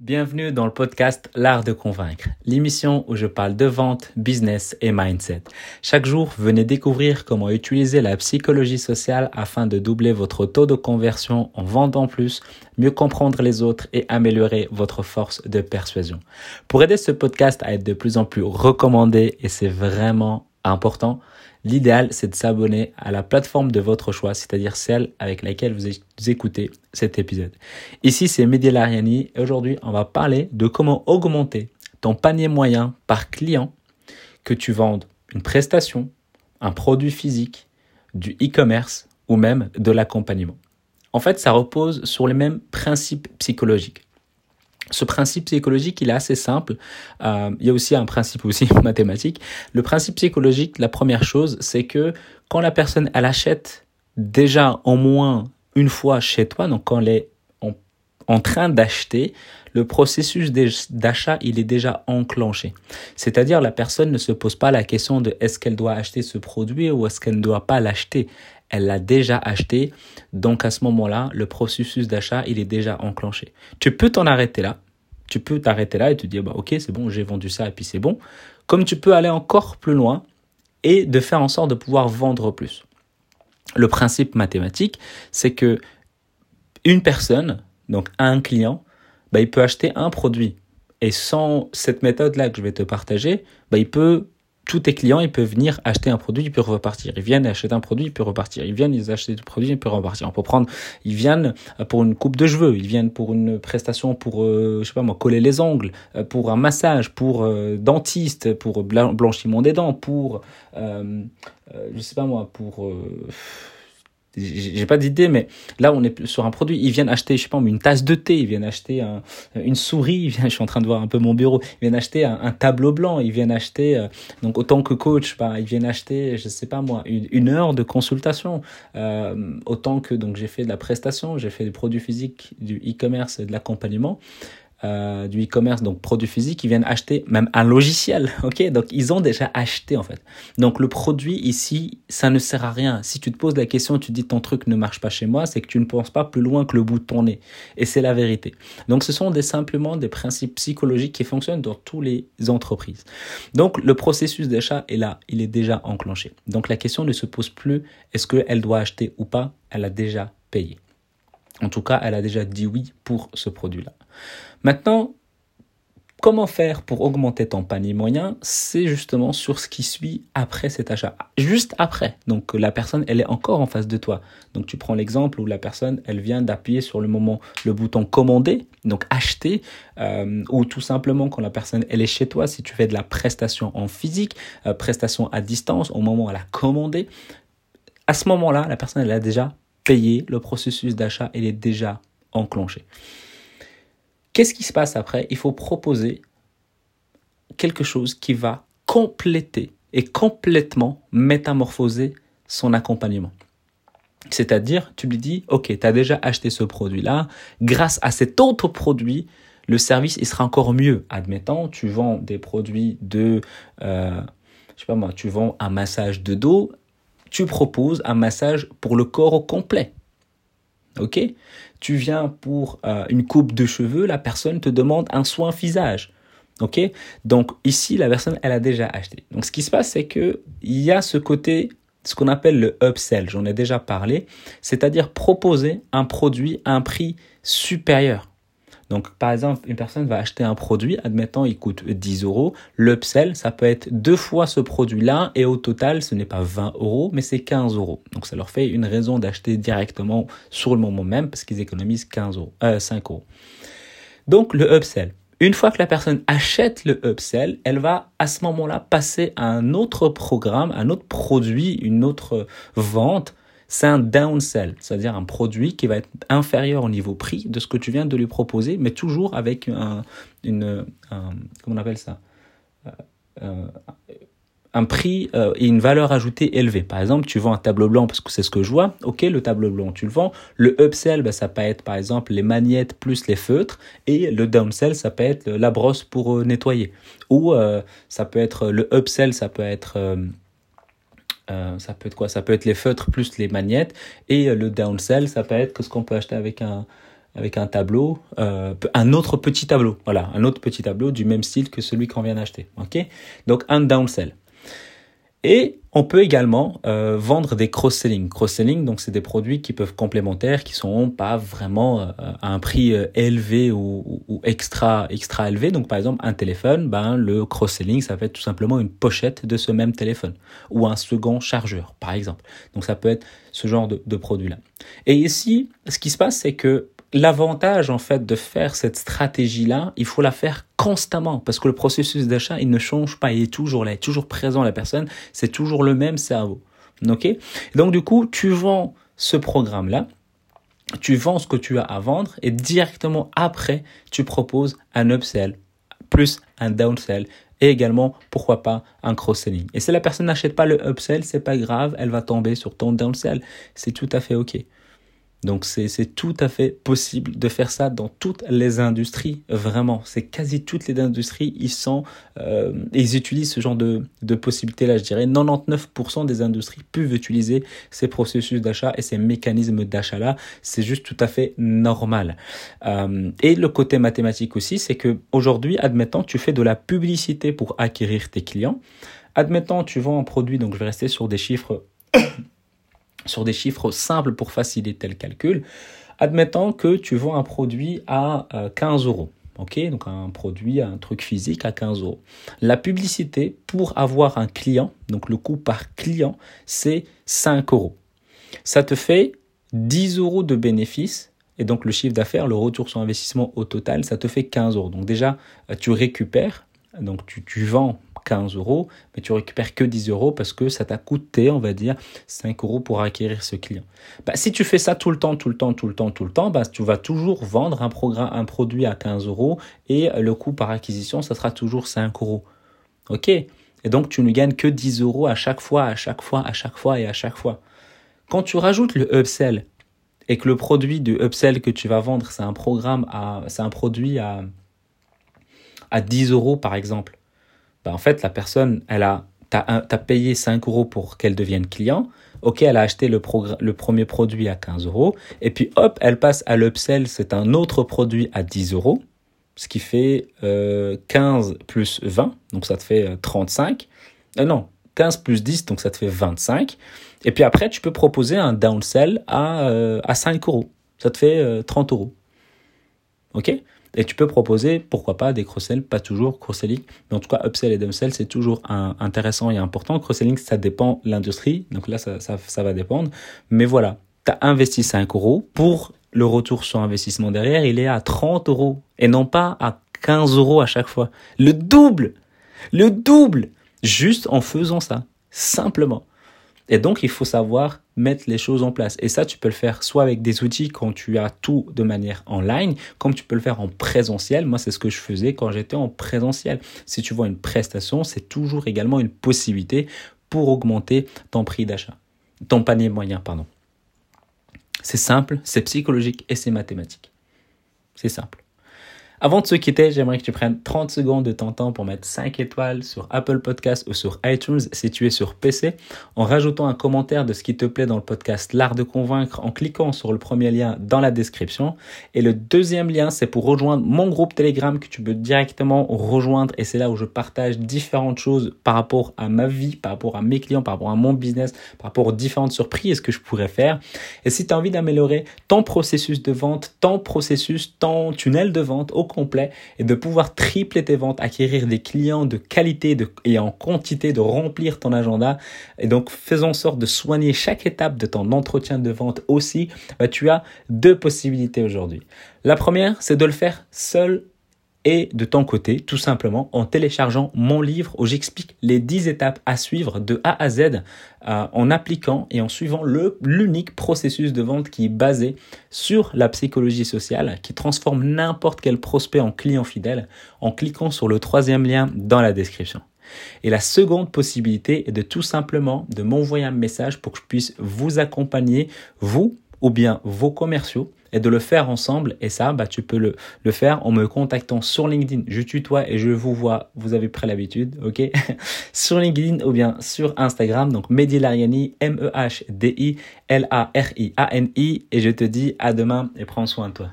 Bienvenue dans le podcast L'Art de Convaincre, l'émission où je parle de vente, business et mindset. Chaque jour, venez découvrir comment utiliser la psychologie sociale afin de doubler votre taux de conversion en vendant plus, mieux comprendre les autres et améliorer votre force de persuasion. Pour aider ce podcast à être de plus en plus recommandé, et c'est vraiment important, L'idéal, c'est de s'abonner à la plateforme de votre choix, c'est-à-dire celle avec laquelle vous écoutez cet épisode. Ici, c'est Mehdi Lariani et aujourd'hui, on va parler de comment augmenter ton panier moyen par client que tu vendes une prestation, un produit physique, du e-commerce ou même de l'accompagnement. En fait, ça repose sur les mêmes principes psychologiques. Ce principe psychologique, il est assez simple. Euh, il y a aussi un principe aussi mathématique. Le principe psychologique, la première chose, c'est que quand la personne, elle achète déjà au moins une fois chez toi, donc quand elle est en, en train d'acheter, le processus d'achat, il est déjà enclenché. C'est-à-dire, la personne ne se pose pas la question de est-ce qu'elle doit acheter ce produit ou est-ce qu'elle ne doit pas l'acheter elle l'a déjà acheté. Donc à ce moment-là, le processus d'achat, il est déjà enclenché. Tu peux t'en arrêter là. Tu peux t'arrêter là et te dire, bah, ok, c'est bon, j'ai vendu ça et puis c'est bon. Comme tu peux aller encore plus loin et de faire en sorte de pouvoir vendre plus. Le principe mathématique, c'est que une personne, donc un client, bah, il peut acheter un produit. Et sans cette méthode-là que je vais te partager, bah, il peut tous tes clients, ils peuvent venir acheter un produit, ils peuvent repartir. Ils viennent acheter un produit, ils peuvent repartir. Ils viennent, ils achètent un produit, ils peuvent repartir. On peut prendre, ils viennent pour une coupe de cheveux, ils viennent pour une prestation pour, euh, je sais pas moi, coller les ongles, euh, pour un massage, pour euh, dentiste, pour blanchiment des dents, pour, euh, je sais pas moi, pour j'ai pas d'idée, mais là on est sur un produit. Ils viennent acheter, je sais pas, une tasse de thé. Ils viennent acheter un, une souris. Viennent, je suis en train de voir un peu mon bureau. Ils viennent acheter un, tableau blanc. Ils viennent acheter, euh, donc autant que coach, bah, ils viennent acheter, je sais pas moi, une, une heure de consultation. Euh, autant que donc j'ai fait de la prestation, j'ai fait des produits physiques, du e-commerce et de l'accompagnement. Euh, du e-commerce, donc produits physiques, ils viennent acheter même un logiciel, ok? Donc ils ont déjà acheté en fait. Donc le produit ici, ça ne sert à rien. Si tu te poses la question, tu dis ton truc ne marche pas chez moi, c'est que tu ne penses pas plus loin que le bout de ton nez. Et c'est la vérité. Donc ce sont des, simplement des principes psychologiques qui fonctionnent dans toutes les entreprises. Donc le processus d'achat est là, il est déjà enclenché. Donc la question ne se pose plus, est-ce qu'elle doit acheter ou pas? Elle a déjà payé. En tout cas, elle a déjà dit oui pour ce produit-là. Maintenant, comment faire pour augmenter ton panier moyen? C'est justement sur ce qui suit après cet achat. Juste après. Donc la personne, elle est encore en face de toi. Donc tu prends l'exemple où la personne, elle vient d'appuyer sur le moment le bouton commander, donc acheter, euh, ou tout simplement quand la personne, elle est chez toi, si tu fais de la prestation en physique, euh, prestation à distance, au moment où elle a commandé, à ce moment-là, la personne, elle a déjà payé, le processus d'achat, il est déjà enclenché. Qu'est-ce qui se passe après? Il faut proposer quelque chose qui va compléter et complètement métamorphoser son accompagnement. C'est-à-dire, tu lui dis, OK, tu as déjà acheté ce produit-là, grâce à cet autre produit, le service, sera encore mieux. Admettons, tu vends des produits de, euh, je sais pas moi, tu vends un massage de dos, tu proposes un massage pour le corps au complet. OK? Tu viens pour euh, une coupe de cheveux, la personne te demande un soin visage. OK? Donc ici la personne elle a déjà acheté. Donc ce qui se passe c'est que il y a ce côté ce qu'on appelle le upsell, j'en ai déjà parlé, c'est-à-dire proposer un produit à un prix supérieur. Donc, par exemple, une personne va acheter un produit, admettons, il coûte 10 euros. L'upsell, ça peut être deux fois ce produit-là et au total, ce n'est pas 20 euros, mais c'est 15 euros. Donc, ça leur fait une raison d'acheter directement sur le moment même parce qu'ils économisent 15 euros, euh, 5 euros. Donc, le upsell. Une fois que la personne achète le upsell, elle va à ce moment-là passer à un autre programme, un autre produit, une autre vente c'est un downsell, c'est-à-dire un produit qui va être inférieur au niveau prix de ce que tu viens de lui proposer, mais toujours avec un, une, comment on appelle ça, euh, euh, un prix euh, et une valeur ajoutée élevée. Par exemple, tu vends un tableau blanc parce que c'est ce que je vois. Ok, le tableau blanc, tu le vends. Le upsell, ben, ça peut être par exemple les magnettes plus les feutres. Et le downsell, ça peut être la brosse pour nettoyer. Ou ça peut être le upsell, ça peut être euh, ça peut être quoi? Ça peut être les feutres plus les magnettes. Et euh, le downsell, ça peut être que ce qu'on peut acheter avec un, avec un tableau, euh, un autre petit tableau, voilà, un autre petit tableau du même style que celui qu'on vient d'acheter. Ok, donc un downsell. Et on peut également euh, vendre des cross-selling. Cross-selling, donc c'est des produits qui peuvent complémentaires, qui sont pas vraiment euh, à un prix euh, élevé ou, extra extra élevé. Donc par exemple un téléphone, ben le cross-selling, ça va être tout simplement une pochette de ce même téléphone ou un second chargeur, par exemple. Donc ça peut être ce genre de, de produit-là. Et ici, ce qui se passe, c'est que L'avantage en fait de faire cette stratégie-là, il faut la faire constamment parce que le processus d'achat, il ne change pas, il est toujours là, il est toujours présent la personne, c'est toujours le même cerveau. OK? Donc du coup, tu vends ce programme-là, tu vends ce que tu as à vendre et directement après, tu proposes un upsell plus un downsell et également, pourquoi pas, un cross-selling. Et si la personne n'achète pas le upsell, c'est pas grave, elle va tomber sur ton downsell. C'est tout à fait OK. Donc c'est tout à fait possible de faire ça dans toutes les industries, vraiment. C'est quasi toutes les industries, ils sont, euh, ils utilisent ce genre de, de possibilités-là, je dirais. 99% des industries peuvent utiliser ces processus d'achat et ces mécanismes d'achat-là. C'est juste tout à fait normal. Euh, et le côté mathématique aussi, c'est que aujourd'hui, admettons, tu fais de la publicité pour acquérir tes clients. Admettons, tu vends un produit, donc je vais rester sur des chiffres sur des chiffres simples pour faciliter le calcul, admettons que tu vends un produit à 15 euh, euros. Donc un produit, un truc physique à 15 euros. La publicité pour avoir un client, donc le coût par client, c'est 5 euros. Ça te fait 10 euros de bénéfice et donc le chiffre d'affaires, le retour sur investissement au total, ça te fait 15 euros. Donc déjà, euh, tu récupères, donc tu, tu vends 15 euros, mais tu récupères que 10 euros parce que ça t'a coûté, on va dire, 5 euros pour acquérir ce client. Bah, si tu fais ça tout le temps, tout le temps, tout le temps, tout le temps, bah, tu vas toujours vendre un, programme, un produit à 15 euros et le coût par acquisition, ça sera toujours 5 euros. OK? Et donc, tu ne gagnes que 10 euros à chaque fois, à chaque fois, à chaque fois et à chaque fois. Quand tu rajoutes le upsell et que le produit du upsell que tu vas vendre, c'est un programme à, c'est un produit à, à 10 euros par exemple, bah, en fait, la personne, elle a, payé 5 euros pour qu'elle devienne client. Ok, elle a acheté le, le premier produit à 15 euros. Et puis hop, elle passe à l'upsell, c'est un autre produit à 10 euros. Ce qui fait euh, 15 plus 20, donc ça te fait 35. Euh, euh, non, 15 plus 10, donc ça te fait 25. Et puis après, tu peux proposer un downsell à, euh, à 5 euros. Ça te fait 30 euros. Ok? Et tu peux proposer, pourquoi pas, des cross-sell, pas toujours cross-selling, mais en tout cas, upsell et downsell, c'est toujours intéressant et important. Cross-selling, ça dépend l'industrie, donc là, ça, ça, ça, va dépendre. Mais voilà, tu as investi 5 euros, pour le retour sur investissement derrière, il est à 30 euros, et non pas à 15 euros à chaque fois. Le double Le double Juste en faisant ça, simplement. Et donc, il faut savoir mettre les choses en place. Et ça, tu peux le faire soit avec des outils quand tu as tout de manière online, comme tu peux le faire en présentiel. Moi, c'est ce que je faisais quand j'étais en présentiel. Si tu vois une prestation, c'est toujours également une possibilité pour augmenter ton prix d'achat, ton panier moyen, pardon. C'est simple, c'est psychologique et c'est mathématique. C'est simple. Avant de se quitter, j'aimerais que tu prennes 30 secondes de ton temps pour mettre 5 étoiles sur Apple Podcast ou sur iTunes si tu es sur PC, en rajoutant un commentaire de ce qui te plaît dans le podcast L'Art de Convaincre en cliquant sur le premier lien dans la description. Et le deuxième lien, c'est pour rejoindre mon groupe Telegram que tu peux directement rejoindre et c'est là où je partage différentes choses par rapport à ma vie, par rapport à mes clients, par rapport à mon business, par rapport aux différentes surprises que je pourrais faire. Et si tu as envie d'améliorer ton processus de vente, ton processus, ton tunnel de vente complet et de pouvoir tripler tes ventes, acquérir des clients de qualité et en quantité, de remplir ton agenda. Et donc, faisons sorte de soigner chaque étape de ton entretien de vente aussi. Bah, tu as deux possibilités aujourd'hui. La première, c'est de le faire seul et de ton côté, tout simplement en téléchargeant mon livre où j'explique les 10 étapes à suivre de A à Z euh, en appliquant et en suivant l'unique processus de vente qui est basé sur la psychologie sociale, qui transforme n'importe quel prospect en client fidèle en cliquant sur le troisième lien dans la description. Et la seconde possibilité est de tout simplement de m'envoyer un message pour que je puisse vous accompagner, vous ou bien vos commerciaux et de le faire ensemble. Et ça, bah, tu peux le, le faire en me contactant sur LinkedIn. Je tutoie et je vous vois. Vous avez pris l'habitude, ok? sur LinkedIn ou bien sur Instagram. Donc, Mehdi Lariani, M-E-H-D-I-L-A-R-I-A-N-I. Et je te dis à demain et prends soin de toi.